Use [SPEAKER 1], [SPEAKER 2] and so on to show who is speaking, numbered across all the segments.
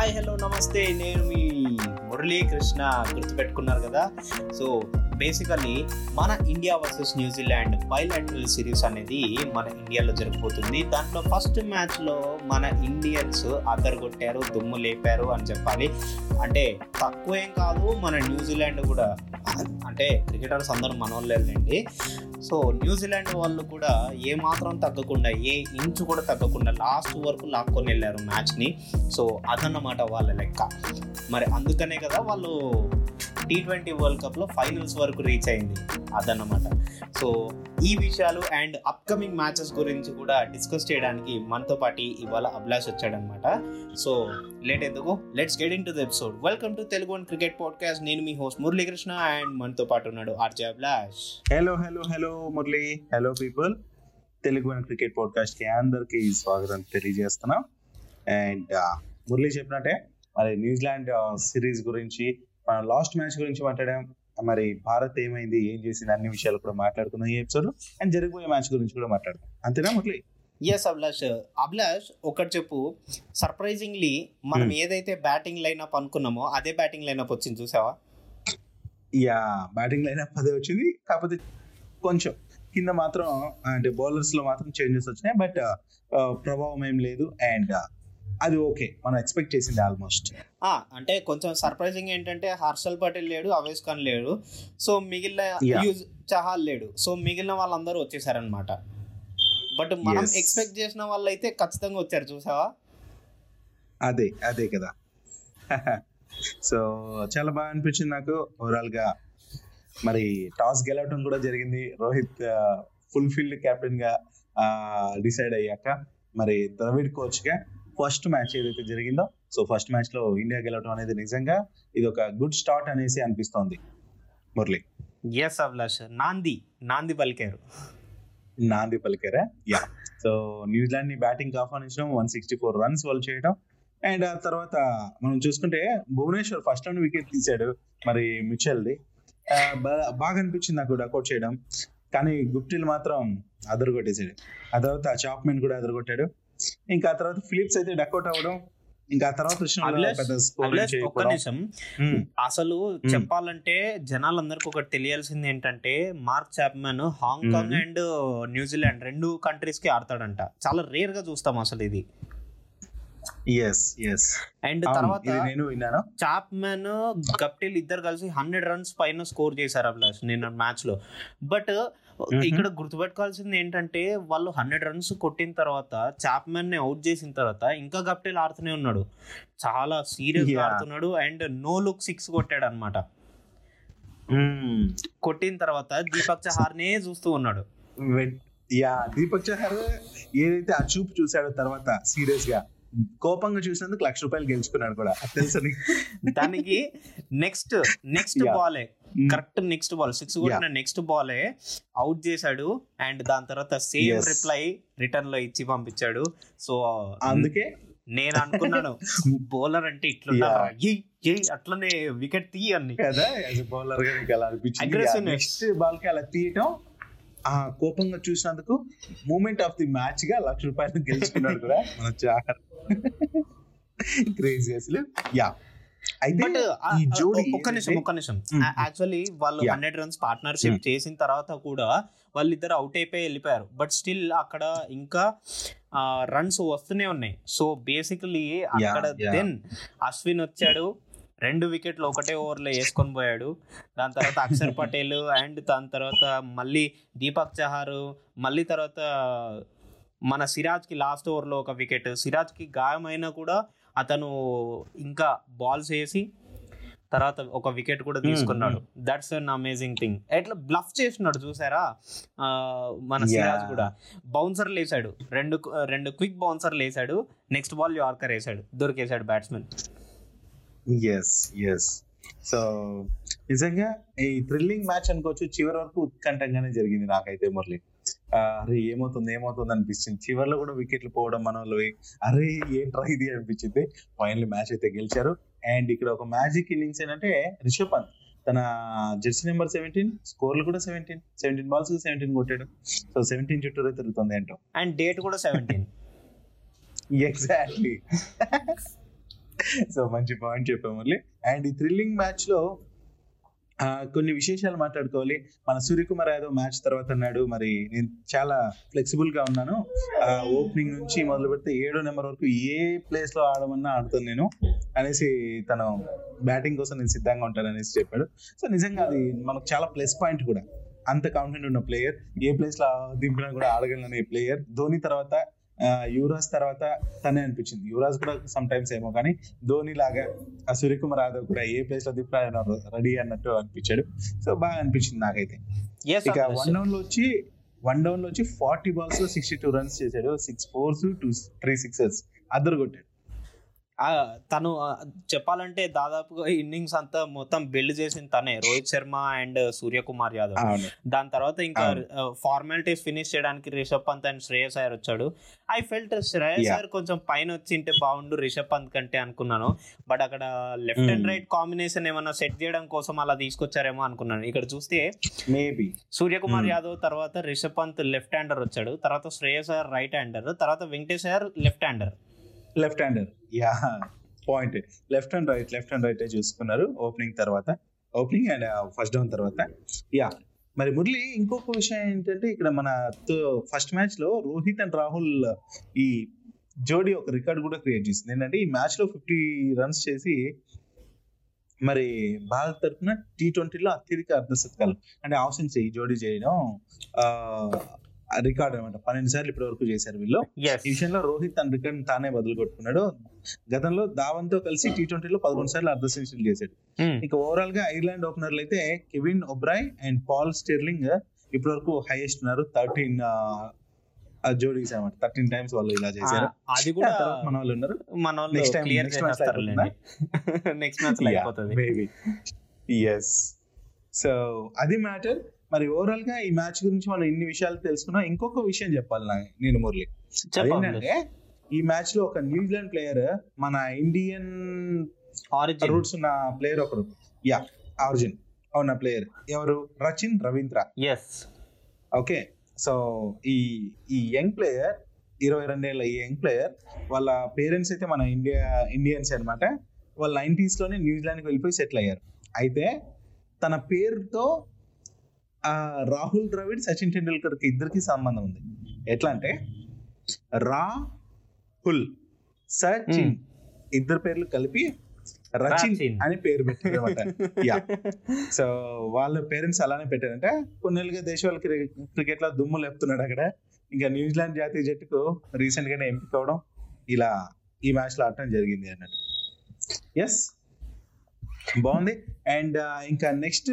[SPEAKER 1] Hi hello నమస్తే. నేను మీ మురళీ కృష్ణ గుర్తుపెట్టుకున్నారు కదా? సో బేసికల్లీ మన India versus New Zealand bilateral series అనేది మన ఇండియాలో జరిగిపోతుంది. దాంట్లో ఫస్ట్ మ్యాచ్లో మన ఇండియన్స్ అద్దరు దుమ్ము లేపారు అని చెప్పాలి. అంటే తక్కువేం కాదు మన న్యూజిలాండ్ కూడా అంటే క్రికెటర్స్ అందరూ మన సో న్యూజిలాండ్ వాళ్ళు కూడా ఏ మాత్రం తగ్గకుండా ఏ ఇంచు కూడా తగ్గకుండా లాస్ట్ వరకు లాక్కొని వెళ్ళారు మ్యాచ్ని. సో అదన్నమాట వాళ్ళ లెక్క. మరి అందుకనే కదా వాళ్ళు టీ ట్వంటీ వరల్డ్ కప్లో ఫైనల్స్ వరకు రీచ్ అయింది అదన్నమాట. సో ఈ విషయాలు అండ్ అప్కమింగ్ మ్యాచెస్ గురించి కూడా డిస్కస్ చేయడానికి మనతో పాటు ఇవాళ అభిలాష్ వచ్చాడనమాట సో లేట్ ఎందుకు? Let's get into the episode welcome to Telugu and cricket podcast నేను మీ హోస్ట్ మురళీకృష్ణ అండ్ మనతో పాటు ఉన్నాడు RJ Abhilash.
[SPEAKER 2] Hello hello hello Murali hello people Telugu and cricket పాడ్కాస్ట్కి అందరికి స్వాగతం తెలియజేస్తున్నాం. అండ్ మురళి uh, చెప్పినట్టే మరి న్యూజిలాండ్ సిరీస్ uh, గురించి లాస్ట్ మ్యాచ్ గురించి మాట్లాడాం. మరి భారత్ ఏమైంది? ఏం చేసింది? అన్ని విషయాలు కూడా మాట్లాడుకుందాం ఈ ఎపిసోడ్ అండ్ జరిగిపోయే మ్యాచ్ గురించి కూడా మాట్లాడదాం అంతేనా మురళి?
[SPEAKER 1] ఎస్ అభిలాష్. అభిలాష్ ఒకటి చెప్పు. సర్ప్రైజింగ్లీ మనం ఏదైతే బ్యాటింగ్ లైనప్ అనుకున్నామో అదే బ్యాటింగ్ లైనప్ వచ్చింది. చూసావా?
[SPEAKER 2] యా బ్యాటింగ్ లైన్ అప్ అదే వచ్చింది. కాకపోతే కొంచెం కింద మాత్రం అంటే బౌలర్స్లో మాత్రం చేంజెస్ వచ్చినాయి. బట్ ప్రభావం ఏం లేదు. అండ్ అది ఓకే. మనం ఎక్స్పెక్ట్ చేసింది ఆల్మోస్ట్.
[SPEAKER 1] అంటే కొంచెం సర్ప్రైజింగ్ ఏంటంటే హర్షల్ పటేల్ లేడు అవేష్ ఖాన్ లేడు. సో మిగిలిన చహాల్ లేడు. సో మిగిలిన వాళ్ళందరూ వచ్చేసారనమాట బట్ మనం. ఎక్స్పెక్ట్ చేసిన వాళ్ళు అయితే ఖచ్చితంగా వచ్చారు చూసావా?
[SPEAKER 2] అదే అదే కదా. సో చాలా బాగా అనిపించింది నాకు. ఓవరాల్గా మరి టాస్ గెలవడం కూడా జరిగింది. రోహిత్ ఫుల్ ఫీల్డ్ కెప్టెన్గా డిసైడ్ అయ్యాక మరి ద్రవిడ్ కోచ్గా ఫస్ట్ మ్యాచ్ ఏదైతే జరిగిందో సో ఫస్ట్ మ్యాచ్లో ఇండియా గెలవడం అనేది నిజంగా ఇది ఒక గుడ్ స్టార్ట్ అనేసి అనిపిస్తోంది. మురళి.
[SPEAKER 1] ఎస్ అభిలాష్ నాంది నాంది పలికారు.
[SPEAKER 2] నాంది పలికారా? యా సో న్యూజిలాండ్ని బ్యాటింగ్ ఆహ్వానించడం వన్ సిక్స్టీ ఫోర్ రన్స్ వాళ్ళు చేయడం అండ్ ఆ తర్వాత మనం చూసుకుంటే భువనేశ్వర్ ఫస్ట్ రౌండ్ వికెట్ తీశాడు మరి మిచెల్ది. బాగా అనిపించింది నాకు డకౌట్ చేయడం. కానీ గుప్టిల్ మాత్రం అదరు కొట్టేసాడు ఆ తర్వాత చాప్మెన్ కూడా అదరు కొట్టాడు ఇంకా ఆ తర్వాత ఫిలిప్స్ అయితే డకౌట్ అవ్వడం ఇంకా తర్వాత వచ్చిన
[SPEAKER 1] ఒక్క. నిమిషం. అసలు చెప్పాలంటే జనాలందరికీ ఒకటి తెలియాల్సింది ఏంటంటే Mark Chapman Hong Kong. And New Zealand రెండు కంట్రీస్కి ఆడతాడంట చాలా రేర్గా చూస్తాం అసలు ఇది
[SPEAKER 2] ఎస్ ఎస్
[SPEAKER 1] అండ్ తర్వాత
[SPEAKER 2] నేను విన్నాను
[SPEAKER 1] చాప్మన్ గప్టిల్ ఇద్దరు కలిసి హండ్రెడ్ రన్స్ పైన స్కోర్ చేశారు అభిలాష్ నిన్న మ్యాచ్లో బట్ ఇక్కడ గుర్తుపెట్టుకోవాల్సింది ఏంటంటే వాళ్ళు హండ్రెడ్ రన్స్ కొట్టిన తర్వాత చాప్మన్ని అవుట్ చేసిన తర్వాత ఇంకా గప్టిల్ ఆడుతూనే ఉన్నాడు. చాలా సీరియస్. ఆడుతున్నాడు అండ్ నో లుక్ సిక్స్ కొట్టాడు అనమాట. కొట్టిన తర్వాత దీపక్ చహార్నే చూస్తూ ఉన్నాడు.
[SPEAKER 2] యా దీపక్ చహర్ ఏదైతే ఆ చూపు చూసాడో తర్వాత సీరియస్గా కోపంగా చూసినందుకు లక్ష రూపాయలు గెలుచుకున్నాడు కూడా తెలుసా నీకు?
[SPEAKER 1] దానికి నెక్స్ట్ నెక్స్ట్. బాలే. కరెక్ట్ నెక్స్ట్ బాల్ సిక్స్ కొట్టిన నెక్స్ట్ బాలే అవుట్ చేశాడు అండ్ దాని తర్వాత సేమ్. రిప్లై రిటర్న్లో ఇచ్చి పంపించాడు సో
[SPEAKER 2] అందుకే
[SPEAKER 1] నేను అనుకున్నాను బౌలర్ అంటే ఏయ్ అట్లనే వికెట్ తీయన్ని
[SPEAKER 2] కదా బౌలర్గా అలా అనిపించింది. నెక్స్ట్ బాల్కి అలా తీయటం ఆ కోపంగా చూసినందుకు మూమెంట్ ఆఫ్ ది మ్యాచ్గా లక్ష రూపాయలు గెలుచుకున్నాడు కూడా మన చాహర్ క్రేజీ అసలు యా అయితే
[SPEAKER 1] బట్
[SPEAKER 2] ఈ జోడీ
[SPEAKER 1] ఒక్క నిమిషం ఒక్క నిమిషం. యాక్చువల్లీ వాళ్ళు. Hundred runs partnership. చేసిన తర్వాత కూడా వాళ్ళిద్దరు అవుట్ అయిపోయి వెళ్ళిపోయారు బట్ స్టిల్ అక్కడ ఇంకా రన్స్ వస్తూనే ఉన్నాయి సో బేసికలీ అక్కడ. దెన్ అశ్విన్ వచ్చాడు రెండు వికెట్లు ఒకటే ఓవర్లో వేసుకొని పోయాడు. దాని తర్వాత అక్షర్ పటేల్ అండ్ దాని తర్వాత మళ్ళీ దీపక్ చహార్ మళ్ళీ తర్వాత మన సిరాజ్కి లాస్ట్ ఓవర్లో ఒక వికెట్. సిరాజ్కి గాయమైనా కూడా అతను ఇంకా బాల్స్ వేసి తర్వాత ఒక వికెట్ కూడా తీసుకున్నాడు. దట్స్ అన్ అమేజింగ్ థింగ్ ఎట్లా బ్లఫ్ చేస్తున్నాడు చూసారా? మన సిరాజ్. కూడా. బౌన్సర్లు వేసాడు. రెండు రెండు క్విక్ బౌన్సర్లు వేసాడు. నెక్స్ట్ బాల్ యార్కర్ వేసాడు. దొరికేసాడు బ్యాట్స్మెన్.
[SPEAKER 2] ఎస్ ఎస్ సో నిజంగా ఈ థ్రిల్లింగ్ మ్యాచ్ అనుకోవచ్చు చివరి వరకు ఉత్కంఠంగానే జరిగింది నాకైతే మురళి. అరే ఏమవుతుంది ఏమవుతుంది అనిపించింది చివరిలో కూడా వికెట్లు పోవడం మన వాళ్ళవి. అరే ఏంట్రా ఇది అనిపించింది. ఫైనల్ మ్యాచ్ అయితే గెలిచారు. అండ్ ఇక్కడ ఒక మ్యాజిక్ ఇన్నింగ్స్ ఏంటంటే రిషబ్ పంత్ తన జెర్సీ నెంబర్ సెవెంటీన్ స్కోర్లు కూడా సెవెంటీన్ సెవెంటీన్ బాల్స్ సెవెంటీన్ కొట్టాడు. సో సెవెంటీన్ చుట్టూరే తిరుగుతుంది ఏంటో.
[SPEAKER 1] అండ్ డేట్ కూడా సెవెంటీన్
[SPEAKER 2] ఎగ్జాక్ట్లీ సో మంచి పాయింట్ చెప్పాము మళ్ళీ అండ్ ఈ థ్రిల్లింగ్ మ్యాచ్లో కొన్ని విశేషాలు మాట్లాడుకోవాలి. మన సూర్యకుమార్ యాదవ్ మ్యాచ్ తర్వాత అన్నాడు మరి నేను చాలా ఫ్లెక్సిబుల్గా ఉన్నాను ఓపెనింగ్ నుంచి మొదలు పెడితే ఏడో నెంబర్ వరకు ఏ ప్లేస్లో ఆడమన్నా ఆడుతాను నేను అనేసి తను బ్యాటింగ్ కోసం నేను సిద్ధంగా ఉంటాను అనేసి చెప్పాడు. సో నిజంగా అది మనకు చాలా ప్లస్ పాయింట్ కూడా. అంత కాన్ఫిడెంట్ ఉన్న ప్లేయర్ ఏ ప్లేస్లో దింపినా కూడా ఆడగలనే ప్లేయర్. ధోని తర్వాత యువరాజ్ తర్వాత తనే అనిపించింది. యువరాజ్ కూడా సమ్ టైమ్స్ ఏమో కానీ ధోని లాగా ఆ సూర్యకుమార్ యాదవ్ కూడా ఏ ప్లేస్లో దింపినా రెడీ అన్నట్టు అనిపించాడు. సో బాగా అనిపించింది నాకైతే. ఇక. వన్ డౌన్లో వచ్చి వన్ డౌన్లో వచ్చి ఫార్టీ బాల్స్లో సిక్స్టీ టూ రన్స్ చేశాడు. Six fours two three sixes అద్దరు కొట్టాడు.
[SPEAKER 1] తను చెప్పాలంటే దాదాపుగా ఇన్నింగ్స్ అంతా మొత్తం బిల్డ్ చేసింది తనే రోహిత్ శర్మ అండ్ సూర్యకుమార్ యాదవ్. దాని తర్వాత ఇంకా. ఫార్మాలిటీస్ ఫినిష్ చేయడానికి రిషబ్ పంత్ అండ్ శ్రేయస్ అయ్యర్ వచ్చాడు. I felt Shreyas. అయ్యర్ కొంచెం పైన వచ్చింటే బాగుండు రిషబ్ పంత్ కంటే అనుకున్నాను. బట్ అక్కడ లెఫ్ట్ అండ్. రైట్ కాంబినేషన్ ఏమన్నా సెట్ చేయడం కోసం అలా తీసుకొచ్చారేమో అనుకున్నాను. ఇక్కడ చూస్తే
[SPEAKER 2] మేబీ
[SPEAKER 1] సూర్యకుమార్
[SPEAKER 2] Hmm.
[SPEAKER 1] యాదవ్ తర్వాత రిషబ్ పంత్ లెఫ్ట్ హ్యాండర్ వచ్చాడు. తర్వాత శ్రేయస్ అయ్యర్ రైట్ హ్యాండర్ తర్వాత Venkatesh Iyer left hander
[SPEAKER 2] left hander yeah point left and right left and right చూసుకున్నారు. ఓపెనింగ్ తర్వాత. ఓపెనింగ్ అండ్ ఫస్ట్ డౌన్ తర్వాత. యా మరి మురళి ఇంకొక విషయం ఏంటంటే ఇక్కడ మన ఫస్ట్ మ్యాచ్లో రోహిత్ అండ్ రాహుల్ ఈ జోడీ ఒక రికార్డ్ కూడా క్రియేట్ చేసింది. ఏంటంటే ఈ మ్యాచ్లో ఫిఫ్టీ రన్స్ చేసి మరి భారత్ తరఫున టీ ట్వంటీలో అత్యధిక అర్ధశతకాలు. అంటే సెంచరీ ఈ జోడీ చేయడం రికార్డ్ అనమాట పన్నెండు సార్లు ఇప్పటి వరకు చేశారు వీళ్ళు. ఈ విషయంలో రోహిత్ తన రికార్డ్ తానే బదులు కొట్టుకున్నాడు. గతంలో ధావన్తో కలిసి టీ ట్వంటీలో పదకొండు సార్లు అర్ధ సెంచరీ చేశాడు. ఇక ఓవరాల్గా ఐర్లాండ్ ఓపెనర్లు అయితే Kevin O'Brien and Paul Stirling ఇప్పటి వరకు హైయెస్ట్ ఉన్నారు. థర్టీన్ జోడీస్ అనమాట థర్టీన్ టైమ్స్ వాళ్ళు ఇలా చేశారు.
[SPEAKER 1] అది కూడా
[SPEAKER 2] మన వాళ్ళు ఉన్నారు.
[SPEAKER 1] మన వాళ్ళు
[SPEAKER 2] లో
[SPEAKER 1] చేసేస్తారులేండి నెక్స్ట్ మ్యాచ్లో అయిపోతుంది
[SPEAKER 2] మేబీ ఎస్ సో అది మ్యాటర్ మరి ఓవరాల్గా ఈ మ్యాచ్ గురించి మనం ఇన్ని విషయాలు తెలుసుకున్నాం. ఇంకొక విషయం చెప్పాలి నా- నేను మురళి. అదేంటంటే ఈ మ్యాచ్లో ఒక న్యూజిలాండ్ ప్లేయర్ మన ఇండియన్
[SPEAKER 1] ఆరిజిన్
[SPEAKER 2] రూట్స్ ఉన్న ప్లేయర్ ఒకరు. యా ఆర్జిన్ ఉన్న ప్లేయర్ ఎవరు? Rachin Ravindra
[SPEAKER 1] yes
[SPEAKER 2] okay so ఈ ఈ యంగ్ ప్లేయర్ ఇరవై రెండేళ్ళ ఈ యంగ్ ప్లేయర్ వాళ్ళ పేరెంట్స్ అయితే మన ఇండియా ఇండియన్స్ అన్నమాట. వాళ్ళు నైంటీస్లోనే న్యూజిలాండ్కి వెళ్ళిపోయి సెటిల్ అయ్యారు. అయితే తన పేరుతో రాహుల్ ద్రవిడ్ సచిన్ టెండూల్కర్కి ఇద్దరికి సంబంధం ఉంది. ఎట్లా అంటే రాహుల్ సచిన్ ఇద్దరు పేర్లు కలిపి రచిన్. అని పేరు పెట్టారన్నమాట యా సో వాళ్ళ పేరెంట్స్ అలానే పెట్టారంటే కొన్నేళ్ళుగా దేశవాళ క్రికెట్లో దుమ్ము లేపుతున్నాడు అక్కడ. ఇంకా న్యూజిలాండ్ జాతీయ జట్టుకు రీసెంట్ గానే ఎంపిక అవడం ఇలా ఈ మ్యాచ్లో ఆడటం జరిగింది అన్నట్టు. ఎస్ బాగుంది. అండ్ ఇంకా నెక్స్ట్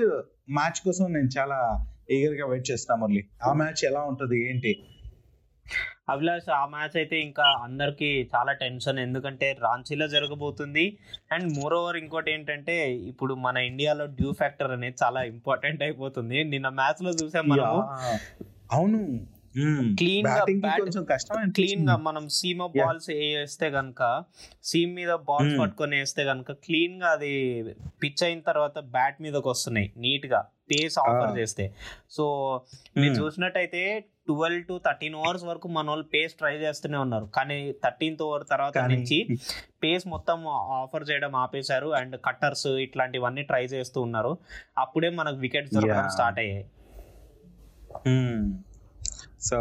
[SPEAKER 2] మ్యాచ్ కోసం నేను చాలా ఈగర్గా వెయిట్ చేస్తున్నా మురళి. ఆ మ్యాచ్ ఎలా ఉంటది ఏంటి?
[SPEAKER 1] అభిలాష్ ఆ మ్యాచ్ అయితే ఇంకా అందరికి చాలా టెన్షన్. ఎందుకంటే రాంచీలో జరగబోతుంది. అండ్ మోర్ ఓవర్ ఇంకోటి ఏంటంటే ఇప్పుడు మన ఇండియాలో డ్యూ ఫ్యాక్టర్ అనేది చాలా ఇంపార్టెంట్ అయిపోతుంది. నిన్న మ్యాచ్లో చూసాం
[SPEAKER 2] Yeah. అవును.
[SPEAKER 1] Clean గా
[SPEAKER 2] బ్యాటింగ్
[SPEAKER 1] bat-
[SPEAKER 2] కొంచెం కష్టం
[SPEAKER 1] క్లీన్గా మనం సీమ్ బాల్స్ వేస్తే గనక సీమ్ మీద బాల్స్
[SPEAKER 2] Hmm.
[SPEAKER 1] పట్టుకొని వేస్తే గనక క్లీన్గా అది పిచ్ అయిన తర్వాత బ్యాట్ మీదకి వస్తున్నాయి నీట్గా పేస్ ఆఫర్. చేస్తే సో మీరు
[SPEAKER 2] Hmm.
[SPEAKER 1] చూసినట్టయితే ట్వెల్వ్ టు థర్టీన్ ఓవర్స్ వరకు మన వాళ్ళు పేస్ ట్రై చేస్తూనే ఉన్నారు కానీ థర్టీన్త్ ఓవర్ తర్వాత నుంచి పేస్ మొత్తం ఆఫర్ చేయడం ఆపేశారు అండ్ కట్టర్స్ ఇట్లాంటివన్నీ ట్రై చేస్తూ ఉన్నారు అప్పుడే మనకు వికెట్స్ దొరకడం. స్టార్ట్ అయ్యాయి
[SPEAKER 2] సో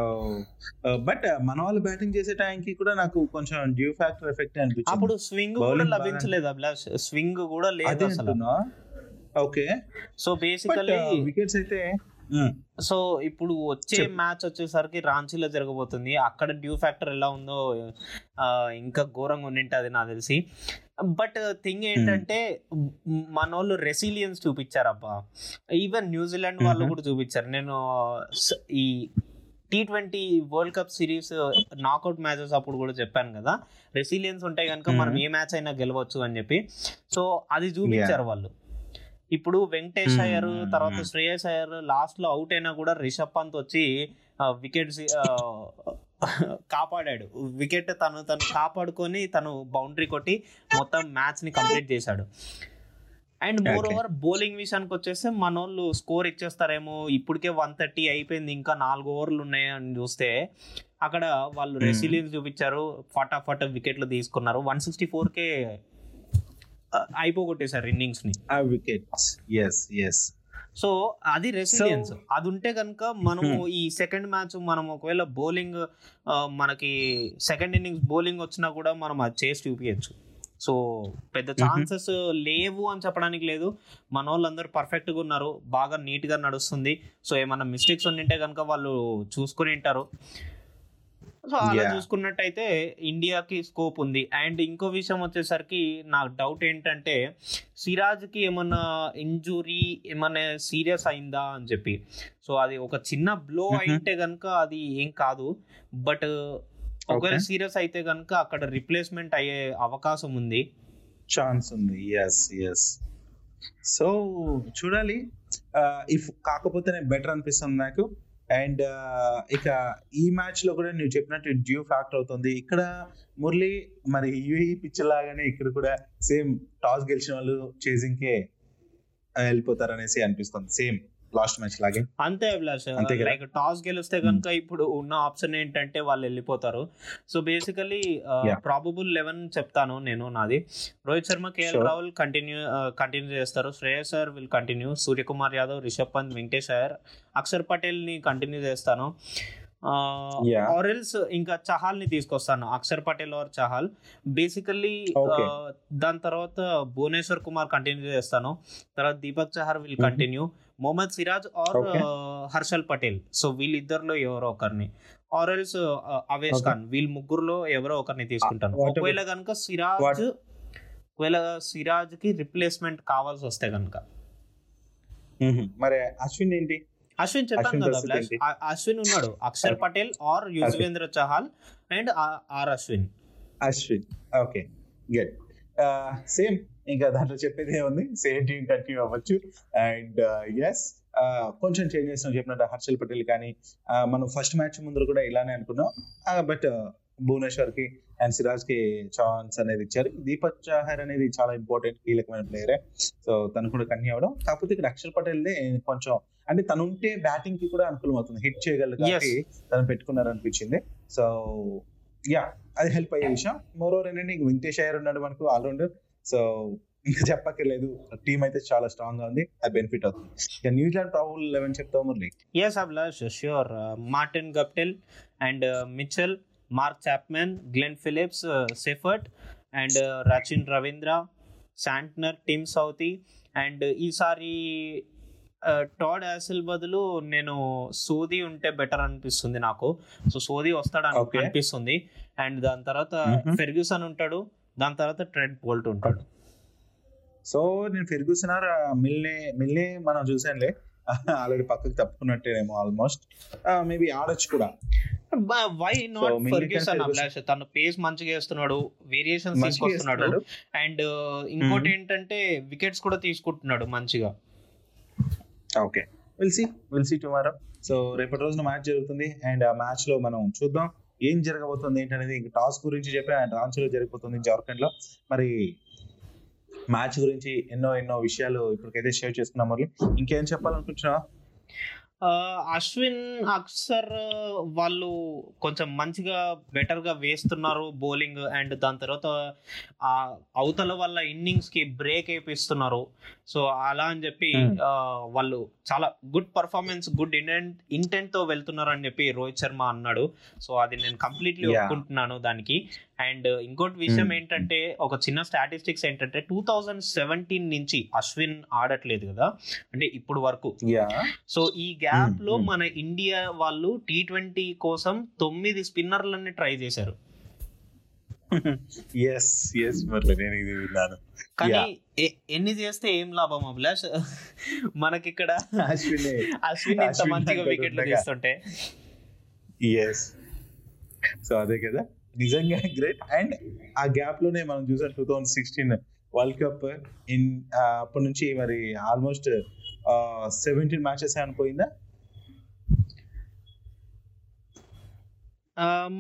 [SPEAKER 2] బట్ మన వాళ్ళు బ్యాటింగ్ చేసే టైంకి కూడా నాకు కొంచెం డ్యూ ఫ్యాక్టర్ ఎఫెక్ట్ అనిపించింది.
[SPEAKER 1] అప్పుడు స్వింగ్ కూడా లభించలేదు? అభిలాష్ స్వింగ్ కూడా లేదు అసలు.
[SPEAKER 2] Okay.
[SPEAKER 1] So
[SPEAKER 2] but
[SPEAKER 1] basically
[SPEAKER 2] wickets అయితే
[SPEAKER 1] సో ఇప్పుడు వచ్చే. మ్యాచ్ వచ్చేసరికి రాంచీలో జరగబోతుంది. అక్కడ డ్యూ ఫ్యాక్టర్ ఎలా ఉందో ఇంకా ఘోరంగా ఉండింటది నాకు తెలిసి. బట్ థింగ్ ఏంటంటే మన వాళ్ళు రెసిలియన్స్ చూపించారబ్బా. ఈవెన్ న్యూజిలాండ్ వాళ్ళు. కూడా చూపించారు. నేను ఈ T twenty world cup series knockout matches అప్పుడు కూడా చెప్పాను కదా. రెసిలియన్స్ ఉంటే కనుక మనం. ఏ మ్యాచ్ అయినా గెలవచ్చు అని చెప్పి. సో అది చూపించారు వాళ్ళు. ఇప్పుడు వెంకటేష్. అయ్యర్ తర్వాత శ్రేయస్ అయ్యర్ లాస్ట్లో అవుట్ అయినా కూడా రిషబ్ పంత్ వచ్చి వికెట్స్ కాపాడాడు. వికెట్ తను తను కాపాడుకొని తను బౌండరీ కొట్టి మొత్తం మ్యాచ్ని కంప్లీట్ చేశాడు. And more. ఓవర్ బౌలింగ్ విషయానికి వచ్చేస్తే మన వాళ్ళు స్కోర్ ఇచ్చేస్తారేమో ఇప్పటికే వన్ థర్టీ అయిపోయింది ఇంకా నాలుగు ఓవర్లు ఉన్నాయి అని చూస్తే అక్కడ వాళ్ళు. రెసిలియన్స్ చూపించారు ఫటాఫట్ వికెట్లు తీసుకున్నారు వన్ సిక్స్టీ ఫోర్ కే అయిపోగొట్టేశారు ఇన్నింగ్స్ని
[SPEAKER 2] ఆ వికెట్స్ ఎస్ ఎస్
[SPEAKER 1] సో అది రెసిలియన్స్ అది ఉంటే కనుక మనము. ఈ సెకండ్ మ్యాచ్ మనం ఒకవేళ బౌలింగ్ మనకి సెకండ్ ఇన్నింగ్స్ బౌలింగ్ వచ్చినా కూడా మనం అది చేసి చూపించచ్చు సో పెద్ద ఛాన్సెస్ లేవు అని చెప్పడానికి లేదు. మన వాళ్ళందరూ పర్ఫెక్ట్గా ఉన్నారు. బాగా నీట్గా నడుస్తుంది. సో ఏమైనా మిస్టేక్స్ ఉండింటే కనుక వాళ్ళు చూసుకుని ఉంటారు. సో అలా. చూసుకున్నట్టయితే ఇండియాకి స్కోప్ ఉంది. అండ్ ఇంకో విషయం వచ్చేసరికి నాకు డౌట్ ఏంటంటే సిరాజ్కి ఏమన్నా ఇంజురీ ఏమన్నా సీరియస్ అయిందా అని చెప్పి. సో అది ఒక చిన్న బ్లో. అయితే కనుక అది ఏం కాదు. బట్ ఒకవేళ. సీరియస్ అయితే కనుక అక్కడ రిప్లేస్మెంట్ అయ్యే అవకాశం ఉంది.
[SPEAKER 2] ఛాన్స్ ఉంది. ఎస్ ఎస్ సో చూడాలి. ఇఫ్ కాకపోతేనే బెటర్ అనిపిస్తుంది నాకు. అండ్ ఇక ఈ మ్యాచ్లో కూడా నువ్వు చెప్పినట్టు డ్యూ ఫ్యాక్టర్ అవుతుంది. ఇక్కడ మురళి మరి యూఈ పిచ్ లాగానే ఇక్కడ కూడా సేమ్ టాస్ గెలిచిన వాళ్ళు చేసింగ్ కే వెళ్ళిపోతారు అనేసి అనిపిస్తుంది. సేమ్ లాస్ట్ మ్యాచ్ లాగే
[SPEAKER 1] అంతే అభిలాష్? లైక్ టాస్ గెలిస్తే కనుక ఇప్పుడు ఉన్న ఆప్షన్ ఏంటంటే వాళ్ళు వెళ్ళిపోతారు సో బేసికలీ. ప్రాబబుల్ లెవెన్ చెప్తాను నేను నాది Rohit Sharma KL. Rahul continue continue చేస్తారు Shreyas sir will continue Suryakumar Yadav Rishabh Pant Venkatesh Iyer Akshar పటేల్ని continue చేస్తాను. ఆరెల్స్ ఇంకా చహాల్ని తీసుకొస్తాను అక్షర్ పటేల్ ఆర్ చహాల్ బేసికల్లీ. దాని తర్వాత భువనేశ్వర్ కుమార్ కంటిన్యూ చేస్తాను తర్వాత Deepak Chahar will. Continue Mohammed Siraj or. Harshal Patel. So వీళ్ళిద్దరిలో ఎవరో ఒకరిని. Or else Avesh. ఖాన్. వీళ్ళ ముగ్గురులో ఎవరో ఒకరిని తీసుకుంటాను. ఒకవేళ కనుక సిరాజ్ ఒకవేళ సిరాజ్కి రిప్లేస్మెంట్ కావాల్సి వస్తే కనుక
[SPEAKER 2] మరి అశ్విన్ ఏంటి?
[SPEAKER 1] అశ్విన్ చెప్పాను కదా అశ్విన్ ఉన్నాడు. Akshar Patel or Yuzvendra Chahal and R Ashwin.
[SPEAKER 2] Ashwin. Okay. Good same ఇంకా దాంట్లో చెప్పేది ఏముంది సేమ్ టీం కంటిన్యూ అవ్వచ్చు. అండ్ ఎస్ కొంచెం చేంజెస్ చెప్పినట్టు హర్షల్ పటేల్ కానీ uh, మనం ఫస్ట్ మ్యాచ్ ముందు కూడా ఇలానే అనుకున్నాం. బట్ భువనేశ్వర్కి అండ్ సిరాజ్కి ఛాన్స్ అనేది ఇచ్చారు. దీపక్ చాహర్ అనేది చాలా ఇంపార్టెంట్ కీలకమైన ప్లేయరే సో తను కూడా కంటిన్యూ అవ్వడం. కాకపోతే ఇక్కడ అక్షర్ పటేల్ కొంచెం అంటే తను ఉంటే బ్యాటింగ్కి కూడా అనుకూలం అవుతుంది. హిట్ చేయగలరు కాబట్టి తను పెట్టుకున్నారు అనిపించింది సో యా అది హెల్ప్ అయ్యే విషయం. మోర్ ఓవర్ ఏంటంటే వెంకటేష్ అయ్యర్ ఉన్నాడు మనకు ఆల్రౌండర్ సో ఇంకా చెప్పక్కర్లేదు. టీం అయితే చాలా స్ట్రాంగ్గా ఉంది. అది బెనిఫిట్ అవుతుంది ఇక న్యూజిలాండ్ ప్రాబుల్ లెవెన్ చెప్తావు Murali?
[SPEAKER 1] Yes Abhilash sure Martin Guptill and Mitchell Mark Chapman Glenn Phillips Seifert and Rachin Ravindra Santner Tim Southee and ఈసారి టాడ్ యాసిల్ బదులు నేను సోది ఉంటే బెటర్ అనిపిస్తుంది నాకు. సో సోది వస్తాడు. అనిపిస్తుంది. అండ్ దాని తర్వాత. ఫెర్గ్యూసన్ ఉంటాడు. దాని తర్వాత ట్రెంట్ బోల్ట్ ఉంటాడు.
[SPEAKER 2] సో నేను ఫెర్గూసన్ ఆర్ మిల్నే మిల్నే మనం చూసానులే. ఆల్రెడీ పక్కకి తప్పుకున్నట్టేనేమో ఆల్మోస్ట్. మేబీ ఆడొచ్చు కూడా.
[SPEAKER 1] Why not Ferguson. అభిలాష్? తన పేస్ మంచిగా వేస్తున్నాడు వేరియేషన్స్ తీసుకొస్తున్నాడు. అండ్ ఇంకోటి ఏంటంటే వికెట్స్ కూడా తీసుకుంటున్నాడు మంచిగా.
[SPEAKER 2] Okay. Will see will see tomorrow so రేపటి రోజున మ్యాచ్ జరుగుతుంది. అండ్ ఆ మ్యాచ్లో మనం చూద్దాం. ఏం జరగబోతుంది ఏంటనేది ఇంకా టాస్ గురించి చెప్పి ఆయన రాంచీలో జరిగిపోతుంది జార్ఖండ్లో మరి మ్యాచ్ గురించి ఎన్నో ఎన్నో విషయాలు ఇప్పటికైతే షేర్ చేసుకున్నాం మరి ఇంకేం చెప్పాలనుకుంటున్నావా?
[SPEAKER 1] అశ్విన్ అక్సర్ వాళ్ళు కొంచెం మంచిగా బెటర్గా వేస్తున్నారు బౌలింగ్ అండ్ దాని తర్వాత ఆ అవతల వాళ్ళ ఇన్నింగ్స్కి బ్రేక్ వేపిస్తున్నారు సో అలా అని చెప్పి
[SPEAKER 2] Hmm.
[SPEAKER 1] వాళ్ళు చాలా గుడ్ పర్ఫార్మెన్స్ గుడ్ ఇంటెంట్ ఇంటెంట్తో వెళ్తున్నారు అని చెప్పి రోహిత్ శర్మ అన్నాడు సో అది నేను కంప్లీట్లీ. ఒప్పుకుంటున్నాను దానికి అండ్ ఇంకోటి విషయం. ఏంటంటే ఒక చిన్న స్టాటిస్టిక్స్ ఏంటంటే టూ థౌజండ్ సెవెంటీన్ నుంచి అశ్విన్ ఆడట్లేదు కదా. అంటే ఇప్పుడు వరకు. సో ఈ గ్యాప్లో
[SPEAKER 2] Hmm, hmm.
[SPEAKER 1] మన ఇండియా వాళ్ళు టీ ట్వంటీ కోసం తొమ్మిది స్పిన్నర్లని ట్రై చేశారు.
[SPEAKER 2] ఎస్ ఎస్ మరి నేను ఇది విన్నాను.
[SPEAKER 1] కానీ ఎన్ని చేస్తే ఏం లాభం అభిలాష్? మనకి ఇక్కడ
[SPEAKER 2] అశ్విన్.
[SPEAKER 1] అశ్విన్ ఇంత మంచిగా వికెట్లు. తీస్తుంటే
[SPEAKER 2] ఎస్ సో అదే కదా. నిజంగా గ్రేట్ అండ్ ఆ గ్యాప్లోనే మనం చూసాం two thousand sixteen world cup in అప్పటి నుంచి మరి almost seventeen matches అనిపోయిందా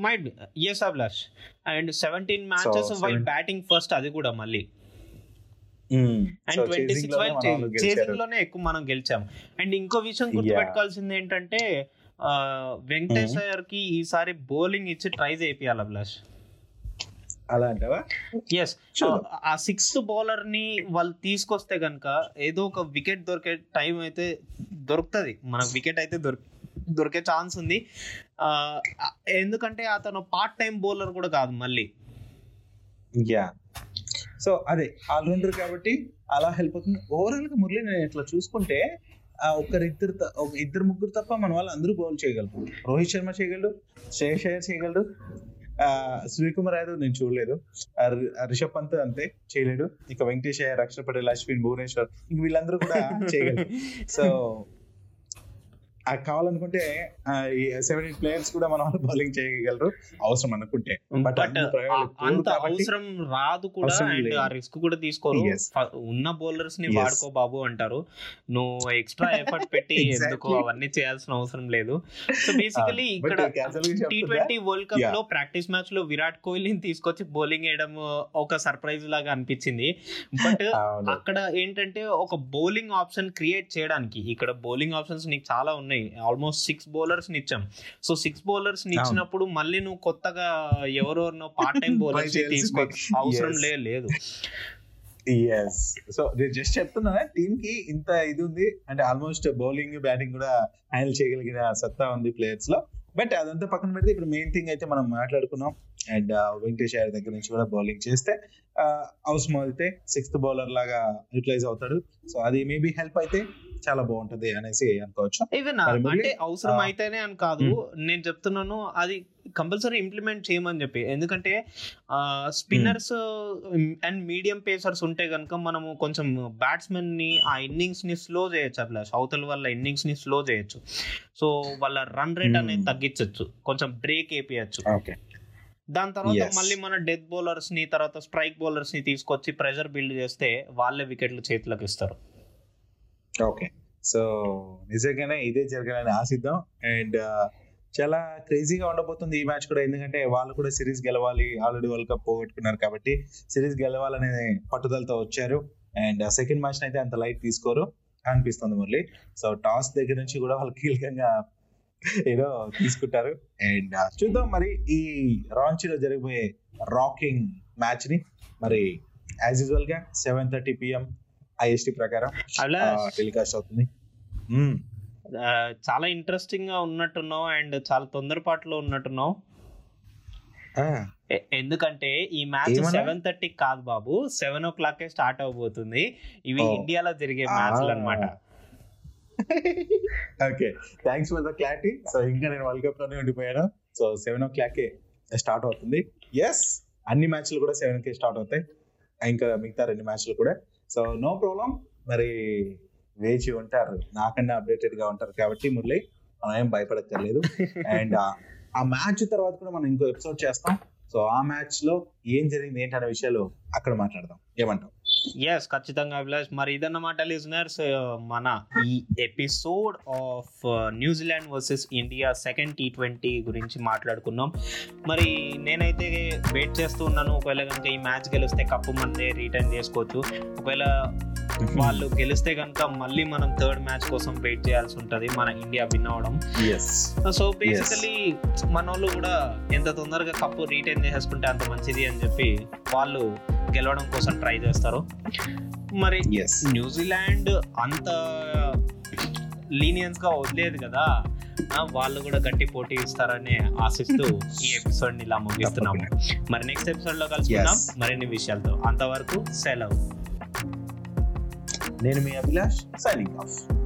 [SPEAKER 1] might yes Abhilash and seventeen matches while batting first అది కూడా మళ్ళీ. అండ్ ట్వంటీ సిక్స్ వైల్ చేసింగ్లోనే ఎక్కువ మనం గెలిచాం. అండ్ ఇంకో విషయం గుర్తుపెట్టుకోవాల్సింది ఏంటంటే వెంకటేష్కి ఈసారి బౌలింగ్ ఇచ్చి ట్రై చేయాలి అభిలాష్?
[SPEAKER 2] అలా అంటావా
[SPEAKER 1] ఎస్. ఆ సిక్స్త్ బౌలర్ని వాళ్ళు తీసుకొస్తే కనుక ఏదో ఒక వికెట్ దొరికే టైం అయితే దొరుకుతుంది. మనకు వికెట్ అయితే దొరికి దొరికే ఛాన్స్ ఉంది. ఆ, ఎందుకంటే అతను పార్ట్ టైం బౌలర్ కూడా కాదు మళ్ళీ.
[SPEAKER 2] యా సో అదే ఆల్రౌండర్ కాబట్టి అలా హెల్ప్ అవుతుంది. ఓవరాల్గా మురళి నేను ఇట్లా చూసుకుంటే ఆ ఒకరిద్దరు త- ఒక ఇద్దరు ముగ్గురు తప్ప మన వాళ్ళు అందరూ బౌల్ చేయగలరు. రోహిత్ శర్మ చేయగలడు శ్రేయస్ అయ్యర్ చేయగలడు ఆ సూర్యకుమార్ యాదవ్ నేను చూడలేదు రిషబ్ పంత్ అంతే చేయలేడు ఇక వెంకటేష్ అయ్యర్ అక్షర్ పటేల్ అశ్విన్ భువనేశ్వర్ ఇంక వీళ్ళందరూ కూడా చేయగలరు. సో కావాలనుకుంటే సెవెన్ ఎయిట్ ప్లేయర్స్ కూడా మన వాళ్ళు బౌలింగ్ చేయగలరు. అవసరం అనుకుంటే. బట్
[SPEAKER 1] అంత అవసరం రాదు కూడా అండ్. ఆ రిస్క్ కూడా తీసుకోరు. ఉన్న
[SPEAKER 2] బౌలర్స్ని.
[SPEAKER 1] వాడుకో బాబు అంటారు. నువ్వు ఎక్స్ట్రా ఎఫర్ట్ పెట్టి. ఎందుకు అవన్నీ చేయాల్సిన అవసరం లేదు. సో బేసికలీ ఇక్కడ టీ ట్వంటీ వరల్డ్ కప్. లో ప్రాక్టీస్ మ్యాచ్లో విరాట్ కోహ్లీని తీసుకొచ్చి బౌలింగ్ వేయడం ఒక సర్ప్రైజ్ లాగా అనిపించింది. బట్ అక్కడ ఏంటంటే ఒక బౌలింగ్ ఆప్షన్ క్రియేట్ చేయడానికి ఇక్కడ బౌలింగ్ ఆప్షన్స్ నీకు చాలా ఉన్నాయి. ఆల్మోస్ట్ సిక్స్ బౌలర్స్ని ఇచ్చాం సో సిక్స్ బౌలర్స్ని
[SPEAKER 2] అవును.
[SPEAKER 1] ఇచ్చినప్పుడు మళ్ళీ నువ్వు కొత్తగా ఎవరెవరినో పార్ట్ టైం బౌలర్స్. తీసుకో అవసరం లేదు.
[SPEAKER 2] సో నేను జస్ట్ చెప్తున్నా టీమ్కి ఇంత ఇది ఉంది. అంటే ఆల్మోస్ట్ బౌలింగ్ బ్యాటింగ్ కూడా హ్యాండిల్ చేయగలిగిన సత్తా ఉంది ప్లేయర్స్లో. బట్ అదంతా పక్కన పెడితే ఇప్పుడు మెయిన్ థింగ్ అయితే మనం మాట్లాడుకున్నాం. అండ్ వెంకటేష్ అయ్యర్ దగ్గర నుంచి కూడా బౌలింగ్ చేస్తే అవసరం అయితే సిక్స్త్ బౌలర్ లాగా యూటిలైజ్ అవుతాడు. సో అది మేబీ హెల్ప్ అయితే చాలా బాగుంటది అనేసి అనుకోవచ్చు.
[SPEAKER 1] అంటే అవసరం అయితేనే అని కాదు. నేను చెప్తున్నాను అది కంపల్సరీ ఇంప్లిమెంట్ చేయమని చెప్పి. ఎందుకంటే స్పిన్నర్స్ అండ్ మీడియం పేసర్స్ ఉంటే కనుక మనము కొంచెం బ్యాట్స్మెన్ని ఆ ఇన్నింగ్స్ని స్లో చేయొచ్చు అట్లా. అవతల వాళ్ళ ఇన్నింగ్స్ని స్లో చేయొచ్చు. సో వాళ్ళ రన్ రేట్. అనేది తగ్గించవచ్చు కొంచెం బ్రేక్ వేపియచ్చు. దాని తర్వాత. మళ్ళీ మన డెత్ బౌలర్స్ని తర్వాత స్ట్రైక్ బౌలర్స్ని తీసుకొచ్చి ప్రెషర్ బిల్డ్ చేస్తే వాళ్ళే వికెట్లు చేతిలోకి ఇస్తారు.
[SPEAKER 2] ఓకే సో నిజంగానే ఇదే జరగాలని ఆశిద్దాం. అండ్ uh, చాలా క్రేజీగా ఉండబోతుంది ఈ మ్యాచ్ కూడా. ఎందుకంటే వాళ్ళు కూడా సిరీస్ గెలవాలి. ఆల్రెడీ వరల్డ్ కప్ పోగొట్టుకున్నారు కాబట్టి సిరీస్ గెలవాలనే పట్టుదలతో వచ్చారు. అండ్ సెకండ్ మ్యాచ్ అయితే అంత లైట్ తీసుకోరు. అనిపిస్తుంది మురళి సో టాస్ దగ్గర నుంచి కూడా వాళ్ళు కీలకంగా ఏదో తీసుకుంటారు. అండ్ uh, చూద్దాం మరి ఈ రాంచీలో జరిగిపోయే రాకింగ్ మ్యాచ్ని. మరి యాజ్ యూజువల్గా సెవెన్ థర్టీ పిఎం ఐఎస్టి ప్రకారం
[SPEAKER 1] అలా
[SPEAKER 2] టెలికాస్ట్ అవుతుంది.
[SPEAKER 1] చాలా ఇంట్రెస్టింగ్గా ఉన్నట్టున్నావు అండ్ చాలా తొందరపాటులో ఉన్నట్టున్నావు. ఎందుకంటే ఈ మ్యాచ్? సెవెన్ థర్టీ కాదు బాబు సెవెన్ ఓ క్లాక్ స్టార్ట్ అవబోతుంది. ఇవి. ఇండియాలో జరిగే మ్యాచ్లు అన్నమాట.
[SPEAKER 2] Okay thanks for the clarity so ఇంకా నేను వరల్డ్ కప్లోనే ఉండిపోయాను. So seven o'clock start అవుతుంది. ఎస్ అన్ని మ్యాచ్లు కూడా సెవెన్కి స్టార్ట్ అవుతాయి. ఇంకా మిగతా రెండు మ్యాచ్లు కూడా. సో నో ప్రాబ్లం మరి వేచి ఉంటారు. నాకన్నా అప్డేటెడ్గా ఉంటారు కాబట్టి మురళి మనం ఏం భయపడక్కర్లేదు. అండ్ ఆ మ్యాచ్ తర్వాత కూడా మనం ఇంకో ఎపిసోడ్ చేస్తాం. సో ఆ మ్యాచ్లో ఏం జరిగింది ఏంటనే విషయాలు అక్కడ మాట్లాడదాం. ఏమంటావు?
[SPEAKER 1] ఎస్ ఖచ్చితంగా అభిలాష్. మరి ఇదన్నమాట లిజనర్స్ మన ఈ episode of New Zealand versus India second T twenty గురించి మాట్లాడుకున్నాం. మరి నేనైతే వెయిట్ చేస్తూ ఉన్నాను. ఒకవేళ కనుక ఈ మ్యాచ్ గెలిస్తే కప్పు మనదే రిటర్న్ చేసుకోవచ్చు. ఒకవేళ వాళ్ళు గెలిస్తే కనుక మళ్ళీ మనం థర్డ్ మ్యాచ్ కోసం వెయిట్ చేయాల్సి ఉంటుంది. మన ఇండియా విన్ అవడం. సో బేసికలీ మన వాళ్ళు కూడా ఎంత తొందరగా కప్పు రీటైన్ చేసేసుకుంటే అంత మంచిది అని చెప్పి వాళ్ళు గెలవడం కోసం ట్రై చేస్తారు. మరి న్యూజిలాండ్ అంత లీనియన్స్గా వదిలేదు కదా వాళ్ళు కూడా గట్టి పోటీ ఇస్తారని ఆశిస్తూ ఈ ఎపిసోడ్ని ఇలా ముగిస్తున్నాము. మరి నెక్స్ట్ ఎపిసోడ్లో కలుసుకుందాం. మరిన్ని విషయాలతో అంతవరకు సెలవు.
[SPEAKER 2] నేను మీ అభిలాష్ సైనింగ్ ఆఫ్